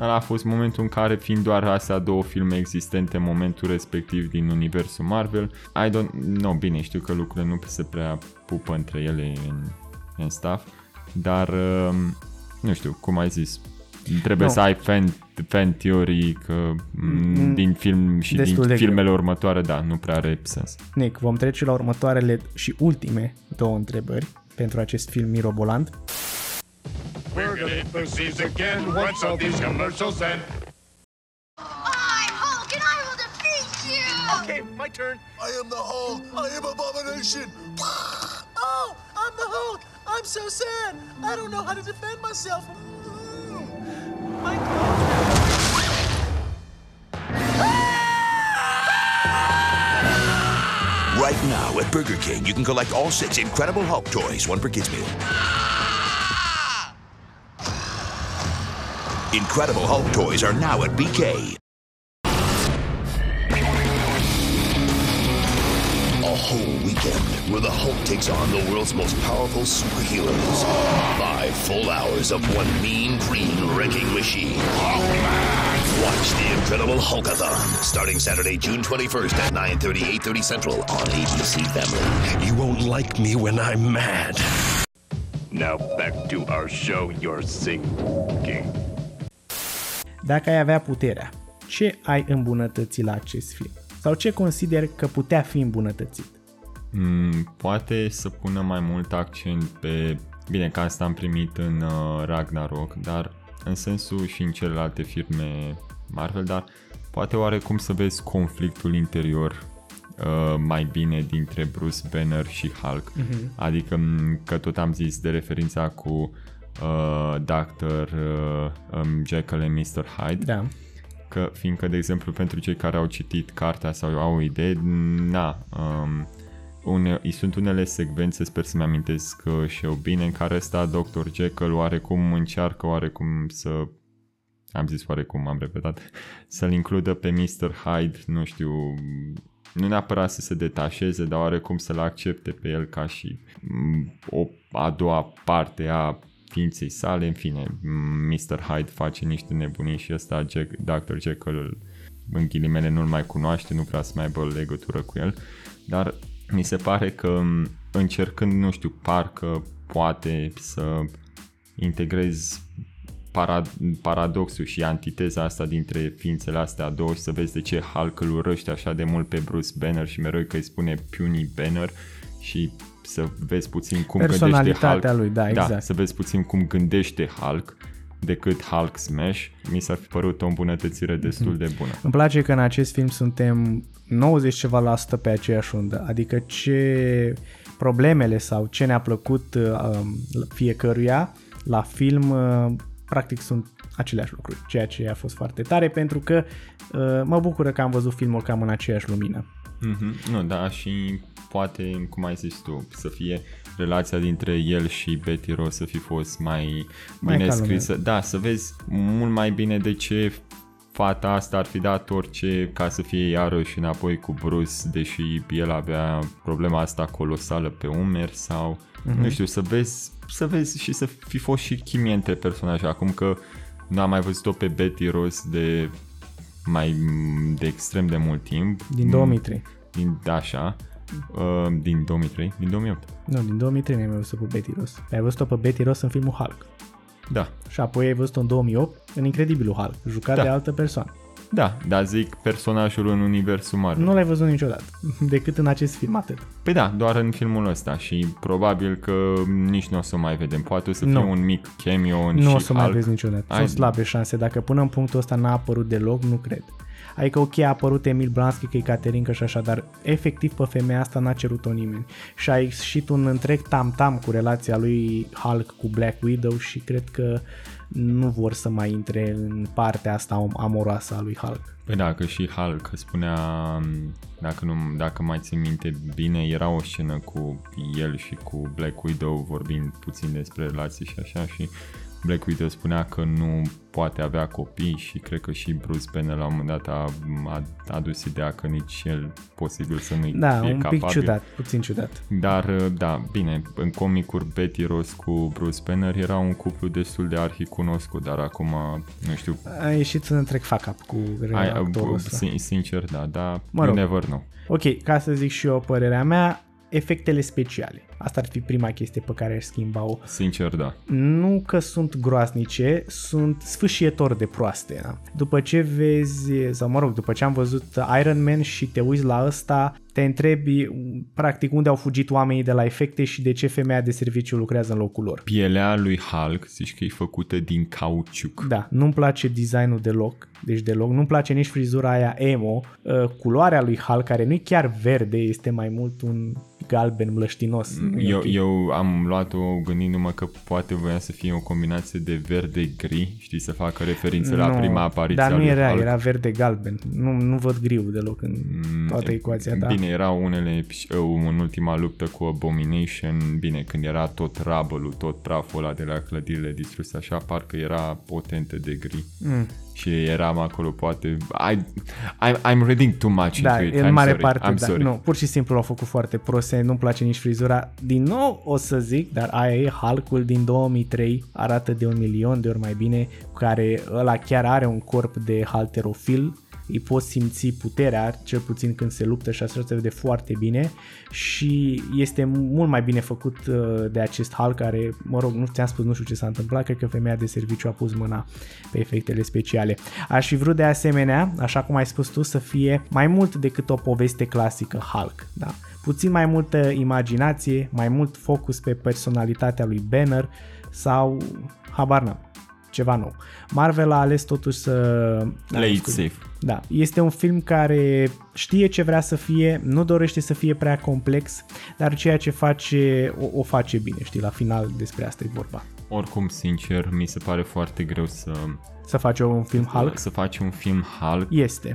Ăla a fost momentul în care, fiind doar astea două filme existente în momentul respectiv din universul Marvel, I don't... No, bine, știu că lucrurile nu se prea pupă între ele în, în stuff, dar, um, nu știu, cum ai zis, trebuie Nu. să ai fan, fan theory că mm, din film și destul din de greu. filmele următoare, da, nu prea are sens. Nick, vom trece la următoarele și ultime două întrebări pentru acest film mirobolant. We're gonna hit the seas again once all these commercials end. I'm Hulk and I will defeat you! Okay, my turn. I am the Hulk. I am Abomination. oh, I'm the Hulk. I'm so sad. I don't know how to defend myself. Mm. My Right now at Burger King, you can collect all six Incredible Hulk toys, one per kids meal. Incredible Hulk toys are now at BK. A whole weekend where the Hulk takes on the world's most powerful superheroes. Five full hours of one mean green wrecking machine. Watch the Incredible Hulkathon starting Saturday, June 21st at 9:30, 8:30 Central on ABC Family. You won't like me when I'm mad. Now back to our show you're singing. Dacă ai avea puterea, ce ai îmbunătăți la acest film? Sau ce consideri că putea fi îmbunătățit? Mm, poate să pună mai mult accent pe... Bine, că asta am primit în uh, Ragnarok, dar în sensul și în celelalte filme Marvel, dar poate oarecum să vezi conflictul interior uh, mai bine dintre Bruce Banner și Hulk. Mhm. Adică m, că tot am zis de referința cu uh, Dr. Uh, um, Jekyll and Mr. Hyde. Da. Că, fiindcă, de exemplu, pentru cei care au citit cartea sau au o idee, na, um, une, sunt unele secvențe, sper să-mi amintesc uh, și eu bine, în care ăsta Dr. Jekyll oarecum încearcă oarecum să am zis oarecum, am repetat, să-l includă pe Mr. Hyde, nu știu, nu neapărat să se detașeze, dar oarecum să-l accepte pe el ca și mm, o a doua parte a ființei sale, în fine, Mr. Hyde face niște nebunii și ăsta Jack, Dr. Jekyll îl- în ghilimele nu-l mai cunoaște, nu vrea să mai aibă legătură cu el, dar mi se pare că m, încercând, nu știu, parcă poate să integrezi para- paradoxul și antiteza asta dintre ființele astea două și să vezi de ce Hulk îl urăște așa de mult pe Bruce Banner și mereu că îi spune Puny Banner și să vezi puțin cum gândește Personalitatea Hulk. lui, da, exact. să vezi puțin cum gândește Hulk decât Hulk Smash. Mi s-a fi părut o îmbunătățire destul de bună. Îmi place că în acest film suntem 90 ceva la sută pe aceeași undă, adică ce problemele sau ce ne-a plăcut uh, fiecăruia la film uh, practic sunt aceleași lucruri, ceea ce a fost foarte tare pentru că uh, mă bucură că am văzut filmul cam în aceeași lumină. Mm-hmm. Nu, da, și poate, cum ai zis tu, să fie relația dintre el și Betty Ross să fi fost mai, Mai bine ca lumea. scrisă. Da, să vezi mult mai bine de ce fata asta ar fi dat orice ca să fie iarăși înapoi cu Bruce, deși el avea problema asta colosală pe umeri sau, Mhm. nu știu, să vezi, să vezi și să fi fost și chimie între personaje. Acum că nu am mai văzut-o pe Betty Ross de mai de extrem de mult timp. Din 2003. Din, așa. Uh, din 2003? Din 2008. Nu, din 2003 n-ai mai văzut pe Betty Ross. Ai văzut-o pe Betty Ross în filmul Hulk. Da. Și apoi ai văzut-o în 2008 în Incredibilul Hulk, jucat Da. de altă persoană. Da, dar zic personajul în universul Marvel. Nu l-ai văzut niciodată, decât în acest film atât. Păi da, doar în filmul ăsta și probabil că nici nu o să o mai vedem. Poate o să fie Nu. un mic cameo în Nu și o să mai Hulk. vezi niciodată. Ai- Sunt slabe șanse. Dacă până în punctul ăsta n-a apărut deloc, nu cred. Adică ok, a apărut Emil Blansky, că e Caterinca și așa, dar efectiv pe femeia asta n-a cerut-o nimeni. Și a ieșit un întreg tam-tam cu relația lui Hulk cu Black Widow și cred că nu vor să mai intre în partea asta amoroasă a lui Hulk. Păi da, că și Hulk spunea, dacă, nu, dacă mai țin minte bine, era o scenă cu el și cu Black Widow vorbind puțin despre relații și așa și Black Widow spunea că nu poate avea copii și cred că și Bruce Banner la un moment dat a, a adus ideea că nici el posibil să nu Da, fie un capabil. pic ciudat, puțin ciudat. Dar, da, bine, în comicuri Betty Ross cu Bruce Banner era un cuplu destul de arhicunoscut, dar acum, nu știu, A ieșit un întreg fuck up cu ai, actorul ăsta. sin- sincer, da, dar Mă you rog. never know. Ok, ca să zic și eu părerea mea, efectele speciale. Asta ar fi prima chestie pe care aș schimba-o. Sincer, da. Nu că sunt groaznice, sunt sfâșietor de proaste. Da? După ce vezi, sau mă rog, după ce am văzut Iron Man și te uiți la ăsta, te întrebi practic unde au fugit oamenii de la efecte și de ce femeia de serviciu lucrează în locul lor. Pielea lui Hulk, zici că e făcută din cauciuc. Da, nu-mi place designul deloc, deci deloc. Nu-mi place nici frizura aia emo. Uh, culoarea lui Hulk, care nu e chiar verde, este mai mult un galben mlăștinos. Eu, eu am luat-o gândindu-mă că poate voia să fie o combinație de verde-gri, știi, să facă referință la prima apariție Dar nu lui era, Hulk. era verde-galben. Nu, nu văd griu deloc în toată ecuația ta. Bine, erau unele uh, în ultima luptă cu Abomination, bine, când era tot rubble tot praful ăla de la clădirile distruse, așa, parcă era potentă de gri. Mm. Și eram acolo, poate... I, I, I'm reading too much Da, into it. în I'm mare sorry. parte, I'm da. sorry. Nu, pur și simplu l-au făcut foarte proste, nu-mi place nici frizura. Din nou o să zic, dar aia e Hulk-ul din 2003, arată de un milion de ori mai bine, cu care ăla chiar are un corp de halterofil, îi poți simți puterea, cel puțin când se luptă și așa se vede foarte bine și este mult mai bine făcut uh, de acest Hulk care, mă rog, nu ți-am spus, nu știu ce s-a întâmplat, cred că femeia de serviciu a pus mâna pe efectele speciale. Aș fi vrut de asemenea, așa cum ai spus tu, să fie mai mult decât o poveste clasică Hulk, da? Puțin mai multă imaginație, mai mult focus pe personalitatea lui Banner sau habar n-am ceva nou. Marvel a ales totuși să... Play it scuze. safe. Da, este un film care știe ce vrea să fie, nu dorește să fie prea complex, dar ceea ce face, o, o face bine, știi, la final despre asta e vorba. Oricum, sincer, mi se pare foarte greu să... Să faci un film Hulk? Să faci un film Hulk. Este.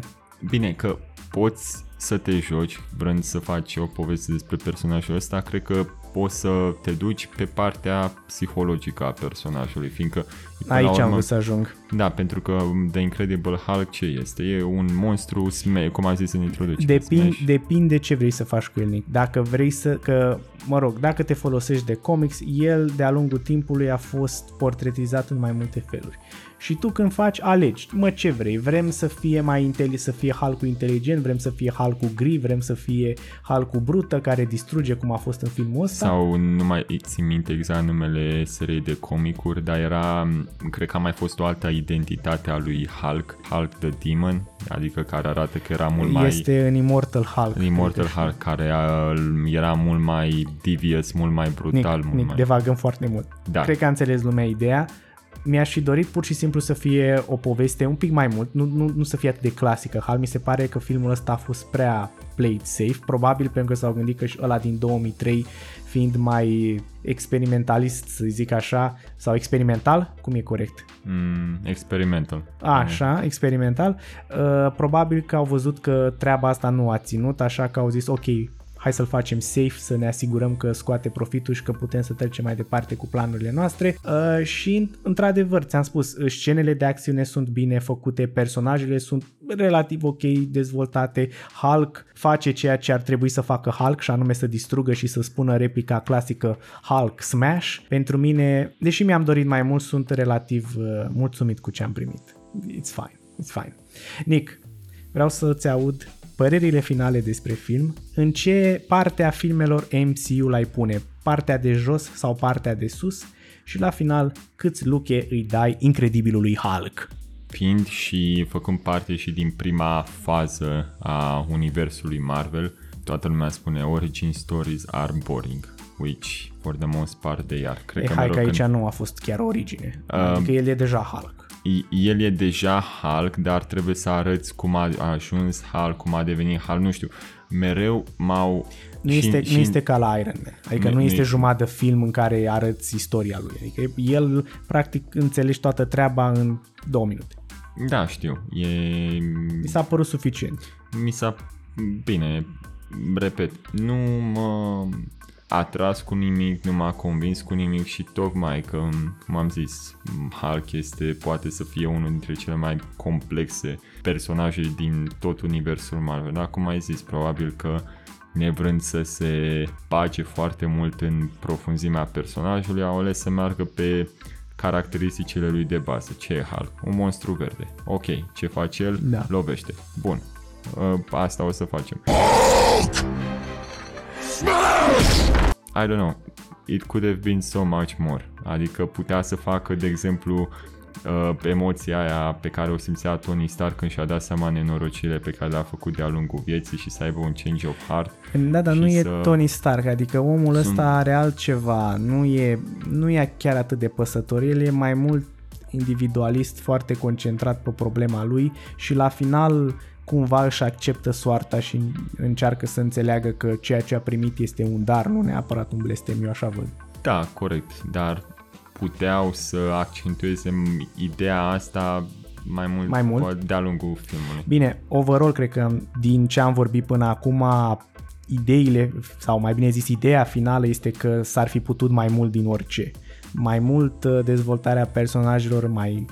Bine, că poți să te joci vrând să faci o poveste despre personajul ăsta, cred că poți să te duci pe partea psihologică a personajului, fiindcă până Aici la urmă, am vrut să ajung. Da, pentru că The Incredible Hulk ce este? E un monstru smash, cum a zis în introducere. Depind, smash. depinde ce vrei să faci cu el, Nick. Dacă vrei să, că, mă rog, dacă te folosești de comics, el de-a lungul timpului a fost portretizat în mai multe feluri. Și tu când faci, alegi, mă, ce vrei? Vrem să fie mai inteli- să fie Hulk inteligent, vrem să fie Hulk gri, vrem să fie Hulk brută care distruge cum a fost în filmul ăsta? Sau nu mai țin minte exact numele seriei de comicuri, dar era, cred că a mai fost o altă identitate a lui Hulk, Hulk the Demon, adică care arată că era mult mai... Este în Immortal Hulk. în Immortal Hulk, care uh, era mult mai devious, mult mai brutal, Nick, mult Nick mai... devagăm foarte mult. Da. Cred că a înțeles lumea ideea. Mi-aș fi dorit pur și simplu să fie o poveste un pic mai mult, nu, nu, nu să fie atât de clasică. Hal, mi se pare că filmul ăsta a fost prea played safe, probabil pentru că s-au gândit că și ăla din 2003 fiind mai experimentalist, să zic așa, sau experimental, cum e corect? Mm, experimental. Așa, experimental. Uh, probabil că au văzut că treaba asta nu a ținut, așa că au zis ok, hai să-l facem safe, să ne asigurăm că scoate profitul și că putem să trecem mai departe cu planurile noastre. Uh, și, într-adevăr, ți-am spus, scenele de acțiune sunt bine făcute, personajele sunt relativ ok dezvoltate, Hulk face ceea ce ar trebui să facă Hulk și anume să distrugă și să spună replica clasică Hulk Smash. Pentru mine, deși mi-am dorit mai mult, sunt relativ uh, mulțumit cu ce am primit. It's fine, it's fine. Nick, vreau să-ți aud părerile finale despre film. În ce parte a filmelor MCU l-ai pune? Partea de jos sau partea de sus? Și la final, câți luche îi dai incredibilului Hulk? Fiind și făcând parte și din prima fază a universului Marvel, toată lumea spune origin stories are boring, which for the most part they are. Cred e, că hai mereu că aici când- nu a fost chiar origine. Um, Adică el e deja Hulk. El e deja Hulk, dar trebuie să arăți cum a ajuns Hulk, cum a devenit Hulk, nu știu. Mereu m-au... Nu și- este, și- nu este ca la Iron Man. Adică Nu- nu, nu este e- jumătate de film în care arăți istoria lui. Adică el, practic, înțelegi toată treaba în două minute. Da, știu. E... Mi s-a părut suficient. Mi s-a... Bine, repet, nu mă a tras cu nimic, nu m-a convins cu nimic și tocmai că, cum am zis, Hulk este, poate să fie unul dintre cele mai complexe personaje din tot universul Marvel. Dar, cum ai zis, probabil că nevrând să se bage foarte mult în profunzimea personajului, au ales să meargă pe caracteristicile lui de bază. Ce e Hulk? Un monstru verde. Ok, ce face el? Da. Lovește. Bun. Uh, Asta o să facem. I don't know. It could have been so much more. Adică putea să facă, de exemplu, uh, emoția aia pe care o simțea Tony Stark când și-a dat seama nenorocile pe care le-a făcut de-a lungul vieții și să aibă un change of heart. Da, dar și nu e să- Tony Stark, adică omul Sunt- ăsta are altceva, nu e, nu e chiar atât de păsător, el e mai mult individualist, foarte concentrat pe problema lui și la final cumva își acceptă soarta și încearcă să înțeleagă că ceea ce a primit este un dar, nu neapărat un blestem, eu așa văd. Da, corect, dar puteau să accentueze ideea asta mai mult, Mai mult? de-a lungul filmului. Bine, overall cred că din ce am vorbit până acum, ideile, sau mai bine zis ideea finală este că s-ar fi putut mai mult din orice. Mai mult uh, dezvoltarea personajelor, mai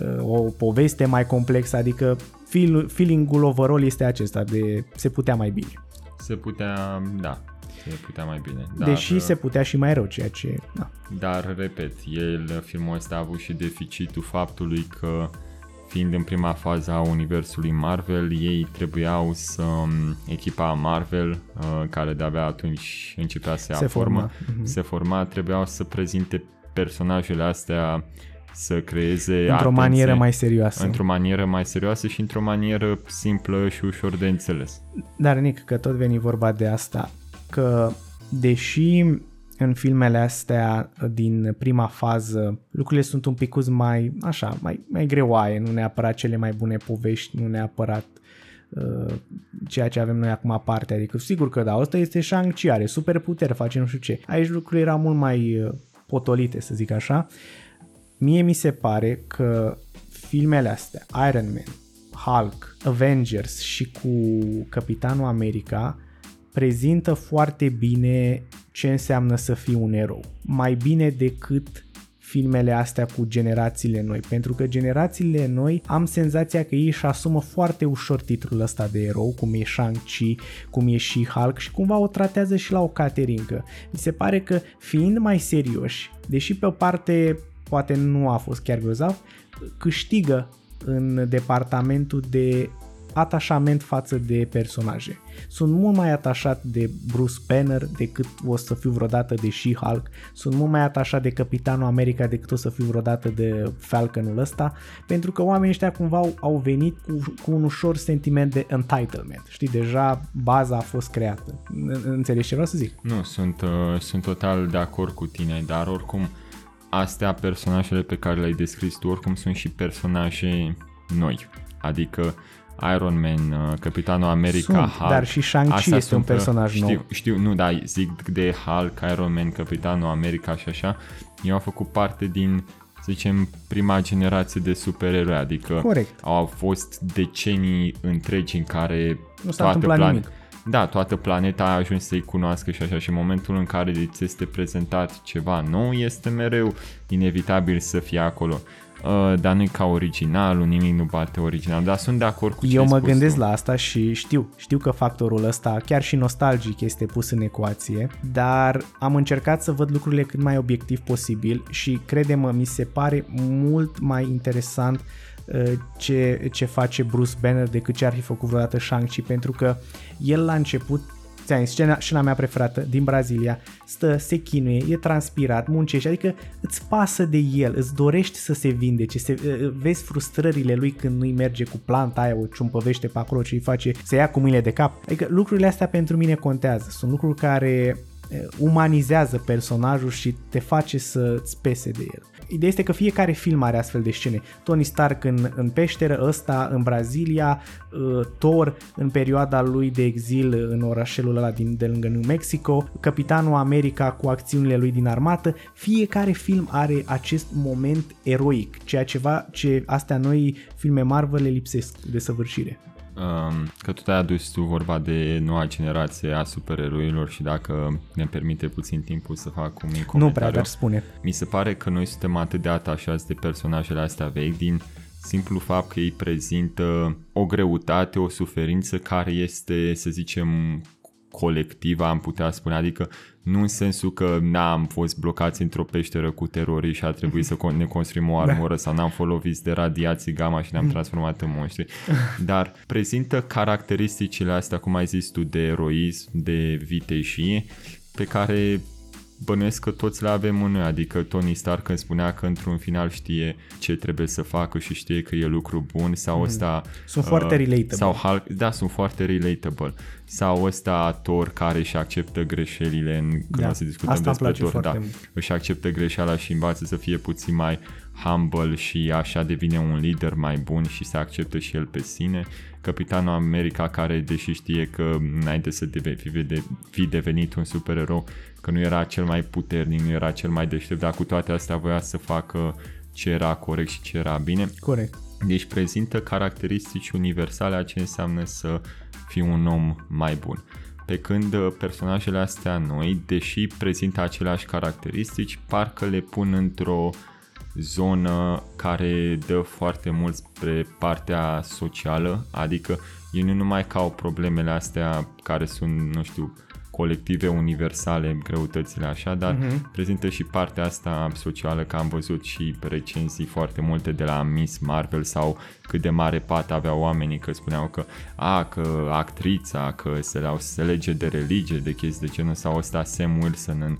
uh, o poveste mai complexă, adică feel, feeling-ul overall este acesta de se putea mai bine. Se putea, da, se putea mai bine. Dar, Deși se putea și mai rău, ceea ce... Da. Dar, repet, el, filmul ăsta a avut și deficitul faptului că fiind în prima fază a universului Marvel, ei trebuiau să echipa Marvel, uh, care de-abia atunci începea să ia Se formă, forma. Mhm. se forma, trebuiau să prezinte personajele astea să creeze Într-o atenție, manieră mai serioasă. Într-o manieră mai serioasă și într-o manieră simplă și ușor de înțeles. Dar, Nick, că tot veni vorba de asta, că deși în filmele astea din prima fază lucrurile sunt un pic mai, așa, mai, mai greoaie, nu neapărat cele mai bune povești, nu neapărat uh, ceea ce avem noi acum aparte, adică sigur că da, ăsta este Shang-Chi, are superputeri, face nu știu ce. Aici lucrurile erau mult mai uh, potolite, să zic așa. Mie mi se pare că filmele astea, Iron Man, Hulk, Avengers și cu Capitanul America prezintă foarte bine ce înseamnă să fii un erou. Mai bine decât filmele astea cu generațiile noi, pentru că generațiile noi am senzația că ei își asumă foarte ușor titlul ăsta de erou, cum e Shang-Chi, cum e și Hulk și cumva o tratează și la o caterincă. Mi se pare că fiind mai serioși, deși pe o parte poate nu a fost chiar grozav, câștigă în departamentul de atașament față de personaje. Sunt mult mai atașat de Bruce Banner decât o să fiu vreodată de She-Hulk. Sunt mult mai atașat de Capitanul America decât o să fiu vreodată de Falconul ăsta, pentru că oamenii ăștia cumva au, au venit cu, cu un ușor sentiment de entitlement. Știi, deja baza a fost creată. N- Înțelegi ce vreau să zic? Nu, sunt, uh, sunt total de acord cu tine, dar oricum astea personajele pe care le-ai descris tu oricum sunt și personaje noi. Adică Iron Man, uh, Capitanul America, Sunt, Hulk. dar și Shang-Chi astea este un sunt, uh, personaj știu, nou. Știu, nu, dar zic de Hulk, Iron Man, Capitanul America și așa. Eu au făcut parte din să zicem, prima generație de supereroi, adică Corect. au fost decenii întregi în care Nu s-a întâmplat plane- nimic. Da, toată planeta a ajuns să-i cunoască și așa și în momentul în care ți este prezentat ceva nou, este mereu inevitabil să fie acolo. Uh, dar nu-i ca originalul, nimic nu bate original, dar sunt de acord cu ce Eu ai mă spus gândesc tu. la asta și știu, știu că factorul ăsta, chiar și nostalgic, este pus în ecuație, dar am încercat să văd lucrurile cât mai obiectiv posibil și crede-mă, mi se pare mult mai interesant uh, ce, ce face Bruce Banner decât ce ar fi făcut vreodată Shang-Chi, pentru că el la început ți-am zis, scena, scena mea preferată din Brazilia, stă, se chinuie, e transpirat, muncește, adică îți pasă de el, îți dorești să se vindece, se, vezi frustrările lui când nu-i merge cu planta aia, o ciumpăvește pe acolo ce îi face, să ia cu mâinile de cap. Adică lucrurile astea pentru mine contează, sunt lucruri care eh, umanizează personajul și te face să-ți pese de el. Ideea este că fiecare film are astfel de scene. Tony Stark în, în peșteră, ăsta în Brazilia, uh, Thor în perioada lui de exil în orașelul ăla din, de lângă New Mexico, Capitanul America cu acțiunile lui din armată. Fiecare film are acest moment eroic, ceea ceva ce astea noi filme Marvel le lipsesc de săvârșire. Um, că tot ai adus tu vorba de noua generație a supereroilor și dacă ne permite puțin timpul să fac un mic comentariu. Nu prea, dar spune. Mi se pare că noi suntem atât de atașați de personajele astea vechi din simplu fapt că ei prezintă o greutate, o suferință care este, să zicem, colectivă, am putea spune, adică nu în sensul că n-am fost blocați într-o peșteră cu terorii și a trebuit să ne construim o armură sau n-am fost loviți de radiații gamma și ne-am transformat în monștri, dar prezintă caracteristicile astea, cum ai zis tu, de eroism, de viteșie, pe care bănuiesc că toți le avem în noi, adică Tony Stark când spunea că într-un final știe ce trebuie să facă și știe că e lucru bun sau Mhm. ăsta... Sunt foarte relatable. Sau Hulk, da, sunt foarte relatable. Sau ăsta Thor care își acceptă greșelile în, când Da, o să discutăm asta îmi despre place Thor, da, foarte mult. își acceptă greșeala și învață să fie puțin mai humble și așa devine un lider mai bun și se acceptă și el pe sine. Capitanul America care, deși știe că înainte să deve- fi, de, fi devenit un supererou, că nu era cel mai puternic, nu era cel mai deștept, dar cu toate astea voia să facă ce era corect și ce era bine. Corect. Deci prezintă caracteristici universale a ce înseamnă să fii un om mai bun. Pe când uh, personajele astea noi, deși prezintă aceleași caracteristici, parcă le pun într-o zonă care dă foarte mult spre partea socială, adică ei nu numai că au problemele astea care sunt, nu știu, colective, universale, greutățile așa, dar Mhm. prezintă și partea asta socială, că am văzut și recenzii foarte multe de la Miss Marvel sau cât de mare pat aveau oamenii că spuneau că a, că actrița, că se, leau, se lege de religie, de chestii de genul sau ăsta Sam Wilson în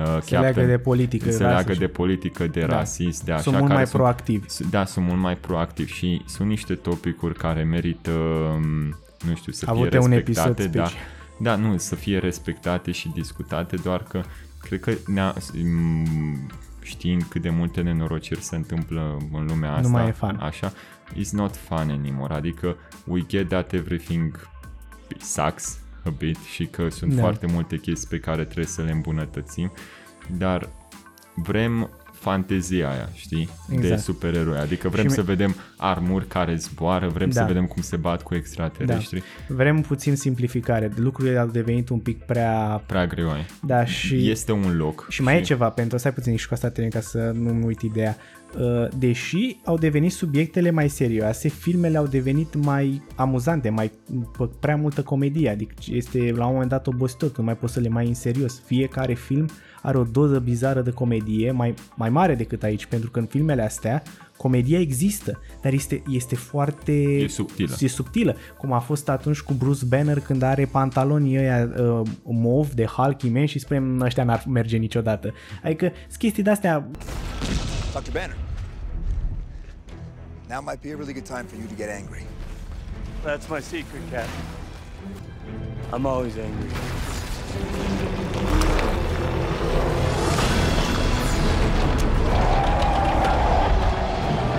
uh, Se leagă de politică, se rasă leagă și- de politică, de Da. rasist, de așa. Sunt mult care mai proactivi. Da, sunt mult mai proactivi și sunt niște topicuri care merită, um, nu știu, să Avute fie un respectate. episod da, special. da, nu, să fie respectate și discutate, doar că cred că ne știind cât de multe nenorociri se întâmplă în lumea asta, mai e fun. așa, it's not fun anymore, adică we get that everything sucks a bit și că sunt Da. foarte multe chestii pe care trebuie să le îmbunătățim, dar vrem fantezia aia, știi? De Exact. supereroi. Adică vrem Și să mi- vedem armuri care zboară, vrem Da. să vedem cum se bat cu extraterestri. Da. Vrem puțin simplificare. Lucrurile au devenit un pic prea... Prea greoaie. Da, și... Este un loc. Și mai e ceva, pentru stai puțin și cu asta termin ca să nu-mi uit ideea. Uh, Deși au devenit subiectele mai serioase, filmele au devenit mai amuzante, mai p- prea multă comedie, adică este la un moment dat obositor, că nu mai poți să le mai în serios. Fiecare film are o doză bizară de comedie, mai, mai mare decât aici, pentru că în filmele astea comedia există, dar este, este foarte... E subtilă. E subtilă, cum a fost atunci cu Bruce Banner când are pantalonii ăia uh, mov de Hulk imens și spunem ăștia n-ar merge niciodată. Adică sunt chestii de-astea Dr. Banner. Now might be a really good time for you to get angry. That's my secret, Cap. I'm always angry.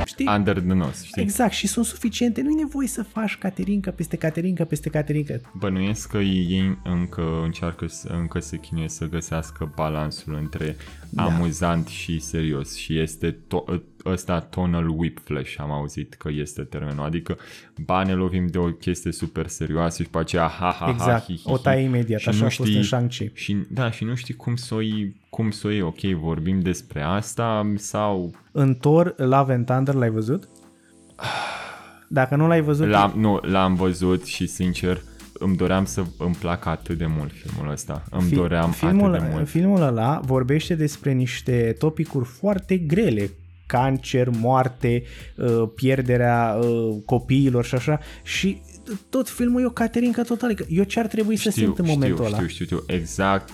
Știi? Under the nose, știi? Exact, și sunt suficiente. Nu e nevoie să faci Caterinca peste Caterinca peste Caterinca. Bănuiesc că ei încă încearcă să, încă se chinuie să găsească balansul între Da. amuzant și serios și este to- ăsta tonal whiplash, am auzit că este termenul, adică ba ne lovim de o chestie super serioasă și după aceea ha ha ha Exact, hi, hi, o hi, tai imediat, și așa nu a fost în Shang-Chi. Și, da, și nu știi cum să o iei, cum să o iei, ok, vorbim despre asta sau În Thor, Love and Thunder l-ai văzut? Dacă nu l-ai văzut... L-am, nu, l-am văzut și sincer îmi doream să îmi placă atât de mult filmul ăsta. Îmi Fi- doream filmul, atât de mult. Filmul ăla vorbește despre niște topicuri foarte grele cancer, moarte, uh, pierderea uh, copiilor și așa și tot filmul e o caterincă totală. Adică Eu ce ar trebui să simt în momentul știu, ăla? Știu, știu, știu, exact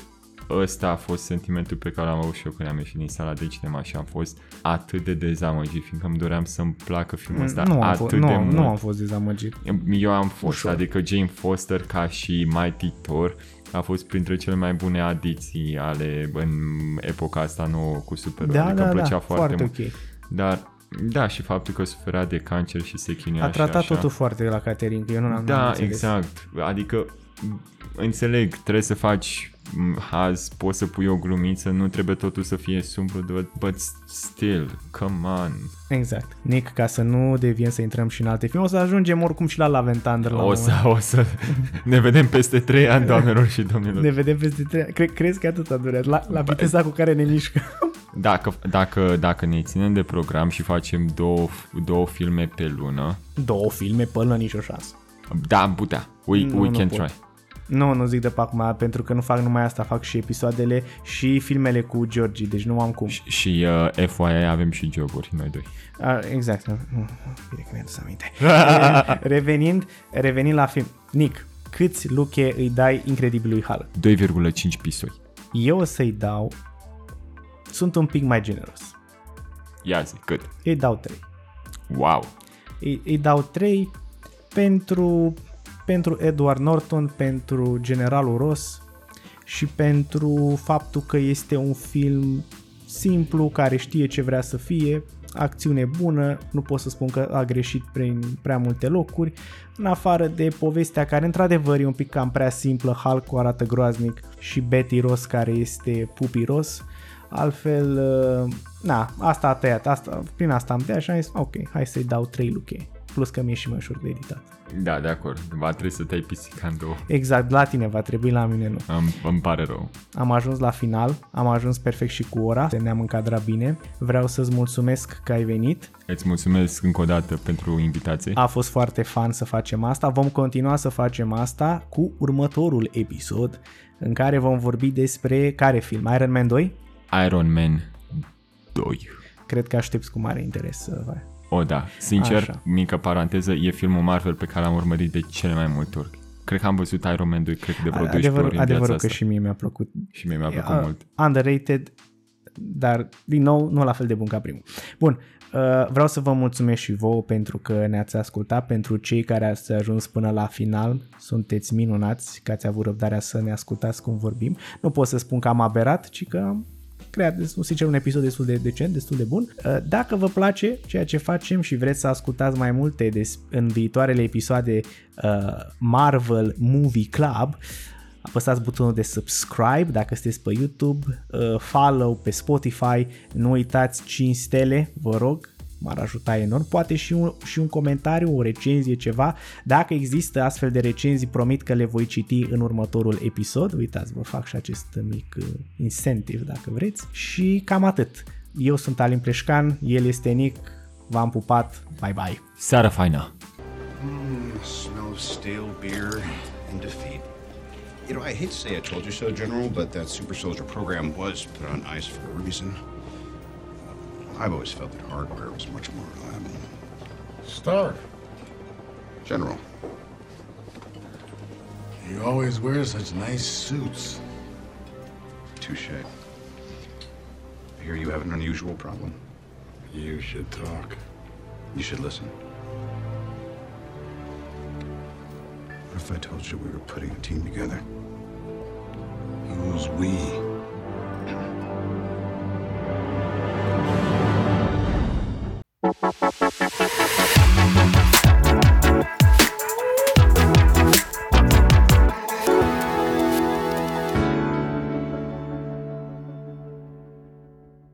ăsta a fost sentimentul pe care l-am avut și eu când am ieșit din sala de cinema și am fost atât de dezamăgit, fiindcă îmi doream să-mi placă filmul ăsta nu, am atât fost, de nu, mult. nu am fost dezamăgit. Eu am fost, Ușor. adică Jane Foster ca și Mighty Thor a fost printre cele mai bune adiții ale în epoca asta nouă cu super Da, adică da, îmi plăcea da, foarte, foarte mult. ok. Dar da, și faptul că suferea de cancer și se chinuia A și tratat așa. totul foarte la Caterinca, eu nu am Da, n-am înțeles. exact. Adică înțeleg, trebuie să faci m, haz, poți să pui o glumiță, nu trebuie totul să fie sumbru, but, but still, come on. Exact. Nick, ca să nu deviem să intrăm și în alte filme, o să ajungem oricum și la Love and Thunder la O un să, moment. o să ne vedem peste 3 ani, doamnelor și domnilor. Ne vedem peste trei ani. Cre- crezi că atât a durat? La, la viteza cu care ne mișcăm. Dacă, dacă, dacă ne ținem de program și facem două, două filme pe lună, Două filme până nicio șansă. da, am putea. We, Nu, we nu can pot. try. Nu, nu zic de pe acum, pentru că nu fac numai asta, fac și episoadele și filmele cu Georgie, deci nu am cum. Și uh, FYI avem și joburi, noi doi. A, exact. Nu, nu, Bine că mi-am dus aminte. revenind, revenind la film. Nick, câți luche îi dai incredibilului Hulk? 2,5 pisoi. Eu o să-i dau... Sunt un pic mai generos. Ia zi, cât? Îi dau 3. Wow! Îi, îi dau 3 pentru, pentru Edward Norton, pentru Generalul Ross și pentru faptul că este un film simplu, care știe ce vrea să fie, acțiune bună, nu pot să spun că a greșit prin prea multe locuri, în afară de povestea care într-adevăr e un pic cam prea simplă, Hulk arată groaznic și Betty Ross care este Pupi Ross, altfel, uh, na, asta a tăiat, asta, prin asta am tăiat și am zis, ok, hai să-i dau 3 luche, plus că mi-e și mai ușor de editat. Da, de acord. Va trebui să te-ai pisica în două. Exact, la tine va trebui, la mine nu. Îmi, îmi pare rău. Am ajuns la final, am ajuns perfect și cu ora, ne-am încadrat bine. Vreau să-ți mulțumesc că ai venit. Îți mulțumesc încă o dată pentru invitație. A fost foarte fan să facem asta. Vom continua să facem asta cu următorul episod în care vom vorbi despre care film? Iron Man 2? Iron Man 2. Cred că aștepți cu mare interes să vai. O, da. Sincer, Așa. mică paranteză, e filmul Marvel pe care l-am urmărit de cele mai multe ori. Cred că am văzut Iron Man 2, cred că de vreo 12 Adevărul, ori în adevărul viața că asta. și mie mi-a plăcut. Și mie mi-a plăcut Uh, mult. Underrated, dar din nou nu la fel de bun ca primul. Bun, uh, vreau să vă mulțumesc și vouă pentru că ne-ați ascultat, pentru cei care ați ajuns până la final, sunteți minunați că ați avut răbdarea să ne ascultați cum vorbim. Nu pot să spun că am aberat, ci că am creat, destul, sincer, un episod destul de decent, destul de bun. Uh, Dacă vă place ceea ce facem și vreți să ascultați mai multe des, în viitoarele episoade uh, Marvel Movie Club, apăsați butonul de subscribe dacă sunteți pe YouTube, uh, follow pe Spotify, nu uitați 5 stele, vă rog, m-ar ajuta enorm, poate și un, și un comentariu, o recenzie, ceva. Dacă există astfel de recenzii, promit că le voi citi în următorul episod. Uitați, vă fac și acest mic uh, incentive dacă vreți. Și cam atât. Eu sunt Alin Pleșcan, el este Nic, v-am pupat, bye bye! Seara faină! Mm, smell of stale beer and defeat. You know, I hate to say I told you so, General, but that super soldier program was put on ice for a reason. I've always felt that hardware was much more reliable. Stark. General, You always wear such nice suits. touche. I hear you have an unusual problem. You should talk. You should listen. What if I told you we were putting a team together? Who's we?